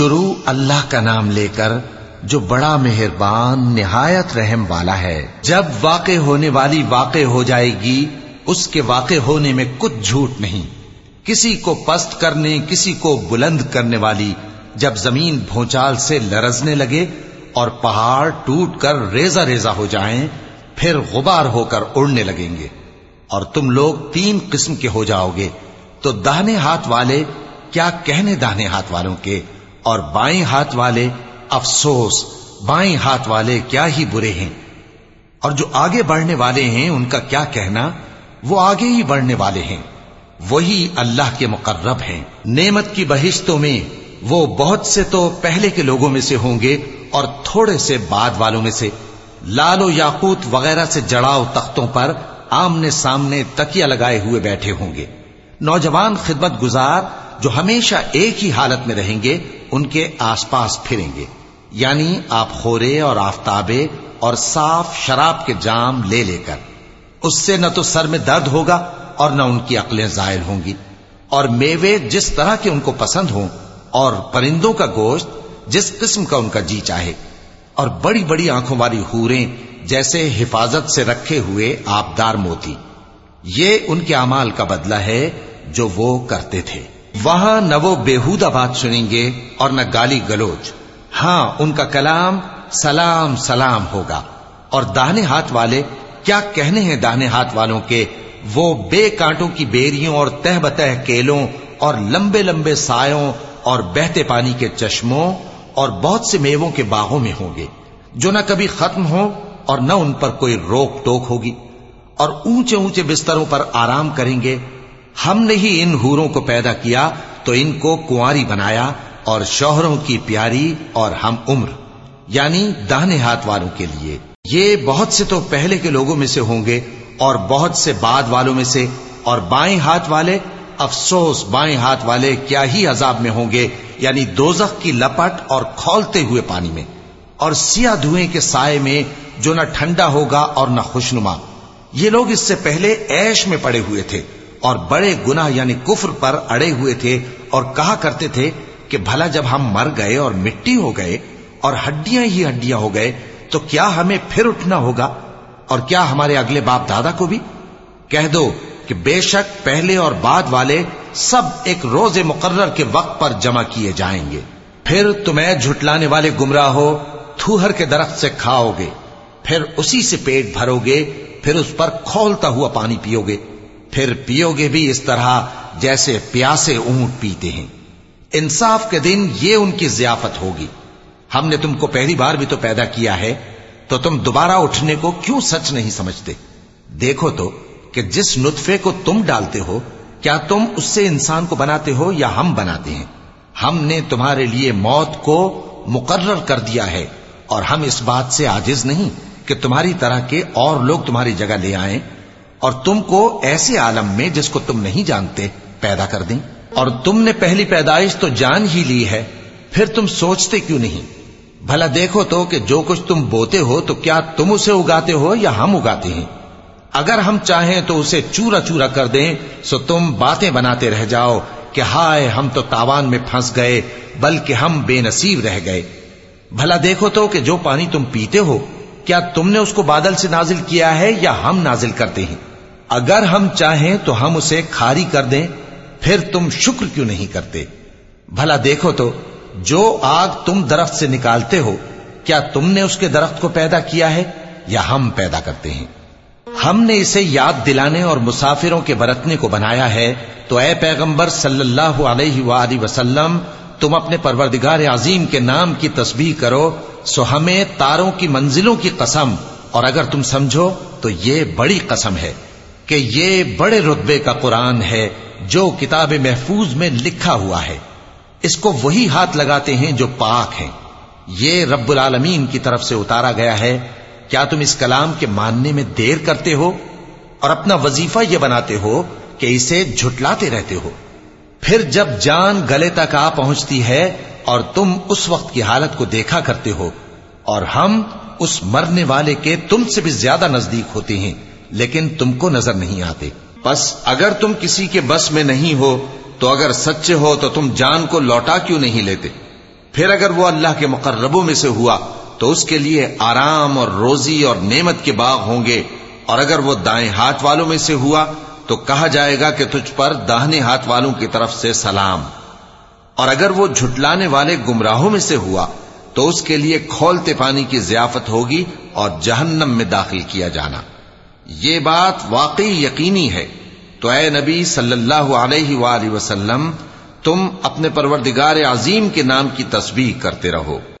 شروع اللہ کا نام لے کر جو بڑا مہربان، نہایت رحم والا ہے۔ جب واقع ہونے والی واقع ہو جائے گی، اس کے واقع ہونے میں کچھ جھوٹ نہیں۔ کسی کو پست کرنے، کسی کو بلند کرنے والی، جب زمین بھونچال سے لرزنے لگے اور پہاڑ ٹوٹ کر ریزہ ریزہ ہو جائیں، پھر غبار ہو کر اڑنے لگیں گے۔ اور تم لوگ تین قسم کے ہو جاؤ گے۔ تو دہنے ہاتھ والے، کیا کہنے دہنے ہاتھ والوں کے؟ اور بائیں ہاتھ والے، افسوس، بائیں ہاتھ والے کیا ہی برے ہیں۔ اور جو آگے بڑھنے والے ہیں، ان کا کیا کہنا؟ وہ آگے ہی بڑھنے والے ہیں۔ وہی اللہ کے مقرب ہیں۔ نعمت کی بہشتوں میں وہ بہت سے تو پہلے کے لوگوں میں سے ہوں گے اور تھوڑے سے بعد والوں میں سے۔ لال و یاقوت وغیرہ سے جڑاؤ تختوں پر آمنے سامنے تکیا لگائے ہوئے بیٹھے ہوں گے۔ نوجوان خدمت گزار جو ہمیشہ ایک ہی حالت میں رہیں گے ان کے آس پاس پھریں گے۔ یعنی آپ خورے اور آفتابے اور صاف شراب کے جام لے لے کر۔ اس سے نہ تو سر میں درد ہوگا اور نہ ان کی عقلیں زائل ہوں گی۔ اور میوے جس طرح کے ان کو پسند ہوں اور پرندوں کا گوشت جس قسم کا ان کا جی چاہے۔ اور بڑی بڑی آنکھوں والی ہوریں جیسے حفاظت سے رکھے ہوئے آبدار موتی۔ یہ ان کے امال کا بدلہ ہے جو وہ کرتے تھے۔ وہاں نہ وہ بےحودہ بات سنیں گے اور نہ گالی گلوچ۔ ہاں ان کا کلام سلام سلام ہوگا۔ اور داہنے ہاتھ والے، کیا کہنے ہیں داہنے ہاتھ والوں کے؟ وہ بے کانٹوں کی بیریوں اور تہ بتہ کیلوں اور لمبے لمبے سایوں اور بہتے پانی کے چشموں اور بہت سے میووں کے باغوں میں ہوں گے۔ جو نہ کبھی ختم ہو اور نہ ان پر کوئی روک ٹوک ہوگی۔ اور اونچے اونچے بستروں پر آرام کریں گے ہم نے ہی ان ہوروں کو پیدا کیا تو ان کو کنواری بنایا اور شوہروں کی پیاری اور ہم عمر یعنی داہنے ہاتھ والوں کے لیے۔ یہ بہت سے تو پہلے کے لوگوں میں سے ہوں گے اور بہت سے بعد والوں میں سے، اور بائیں ہاتھ والے، افسوس، بائیں ہاتھ والے کیا ہی عذاب میں ہوں گے یعنی دوزخ کی لپٹ اور کھولتے ہوئے پانی میں۔ اور سیاہ دھوئیں کے سائے میں جو نہ ٹھنڈا ہوگا اور نہ خوشنما۔ یہ لوگ اس سے پہلے ایش میں پڑے ہوئے تھے۔ اور بڑے گناہ یعنی کفر پر اڑے ہوئے تھے اور کہا کرتے تھے کہ بھلا جب ہم مر گئے اور مٹی ہو گئے اور ہڈیاں ہی ہڈیاں ہو گئے تو کیا ہمیں پھر اٹھنا ہوگا اور کیا ہمارے اگلے باپ دادا کو بھی؟ کہہ دو کہ بے شک پہلے اور بعد والے سب ایک روز مقرر کے وقت پر جمع کیے جائیں گے۔ پھر تمہیں جھٹلانے والے گمراہ ہو، تھوہر کے درخت سے کھاؤ گے، پھر اسی سے پیٹ بھرو گے، پھر اس پر کھولتا ہوا پانی پیو گے۔ پھر پیو گے بھی اس طرح جیسے پیاسے اونٹ پیتے ہیں۔ انصاف کے دن یہ ان کی ضیافت ہوگی۔ ہم نے تم کو پہلی بار بھی تو پیدا کیا ہے، تو تم دوبارہ اٹھنے کو کیوں سچ نہیں سمجھتے؟ دیکھو تو کہ جس نطفے کو تم ڈالتے ہو، کیا تم اس سے انسان کو بناتے ہو یا ہم بناتے ہیں؟ ہم نے تمہارے لیے موت کو مقرر کر دیا ہے اور ہم اس بات سے آجز نہیں کہ تمہاری طرح کے اور لوگ تمہاری جگہ لے آئیں۔ اور تم کو ایسے عالم میں جس کو تم نہیں جانتے پیدا کر دیں۔ اور تم نے پہلی پیدائش تو جان ہی لی ہے، پھر تم سوچتے کیوں نہیں؟ بھلا دیکھو تو کہ جو کچھ تم بوتے ہو تو کیا تم اسے اگاتے ہو یا ہم اگاتے ہیں؟ اگر ہم چاہیں تو اسے چورا چورا کر دیں، سو تم باتیں بناتے رہ جاؤ کہ ہائے ہم تو تاوان میں پھنس گئے، بلکہ ہم بے نصیب رہ گئے۔ بھلا دیکھو تو کہ جو پانی تم پیتے ہو، کیا تم نے اس کو بادل سے نازل کیا ہے یا ہم نازل کرتے ہیں؟ اگر ہم چاہیں تو ہم اسے کھاری کر دیں، پھر تم شکر کیوں نہیں کرتے؟ بھلا دیکھو تو، جو آگ تم درخت سے نکالتے ہو، کیا تم نے اس کے درخت کو پیدا کیا ہے یا ہم پیدا کرتے ہیں؟ ہم نے اسے یاد دلانے اور مسافروں کے برتنے کو بنایا ہے۔ تو اے پیغمبر صلی اللہ علیہ وآلہ وسلم، تم اپنے پروردگار عظیم کے نام کی تسبیح کرو، سو ہمیں تاروں کی منزلوں کی قسم، اور اگر تم سمجھو تو یہ بڑی قسم ہے۔ کہ یہ بڑے رتبے کا قرآن ہے جو کتاب محفوظ میں لکھا ہوا ہے۔ اس کو وہی ہاتھ لگاتے ہیں جو پاک ہیں۔ یہ رب العالمین کی طرف سے اتارا گیا ہے۔ کیا تم اس کلام کے ماننے میں دیر کرتے ہو اور اپنا وظیفہ یہ بناتے ہو کہ اسے جھٹلاتے رہتے ہو؟ پھر جب جان گلے تک آ پہنچتی ہے اور تم اس وقت کی حالت کو دیکھا کرتے ہو اور ہم اس مرنے والے کے تم سے بھی زیادہ نزدیک ہوتے ہیں۔ لیکن تم کو نظر نہیں آتے۔ بس اگر تم کسی کے بس میں نہیں ہو، تو اگر سچے ہو تو تم جان کو لوٹا کیوں نہیں لیتے؟ پھر اگر وہ اللہ کے مقربوں میں سے ہوا، تو اس کے لیے آرام اور روزی اور نعمت کے باغ ہوں گے۔ اور اگر وہ دائیں ہاتھ والوں میں سے ہوا، تو کہا جائے گا کہ تجھ پر داہنے ہاتھ والوں کی طرف سے سلام۔ اور اگر وہ جھٹلانے والے گمراہوں میں سے ہوا، تو اس کے لیے کھولتے پانی کی ضیافت ہوگی اور جہنم میں داخل کیا جانا۔ یہ بات واقعی یقینی ہے۔ تو اے نبی صلی اللہ علیہ وآلہ وسلم، تم اپنے پروردگار عظیم کے نام کی تسبیح کرتے رہو۔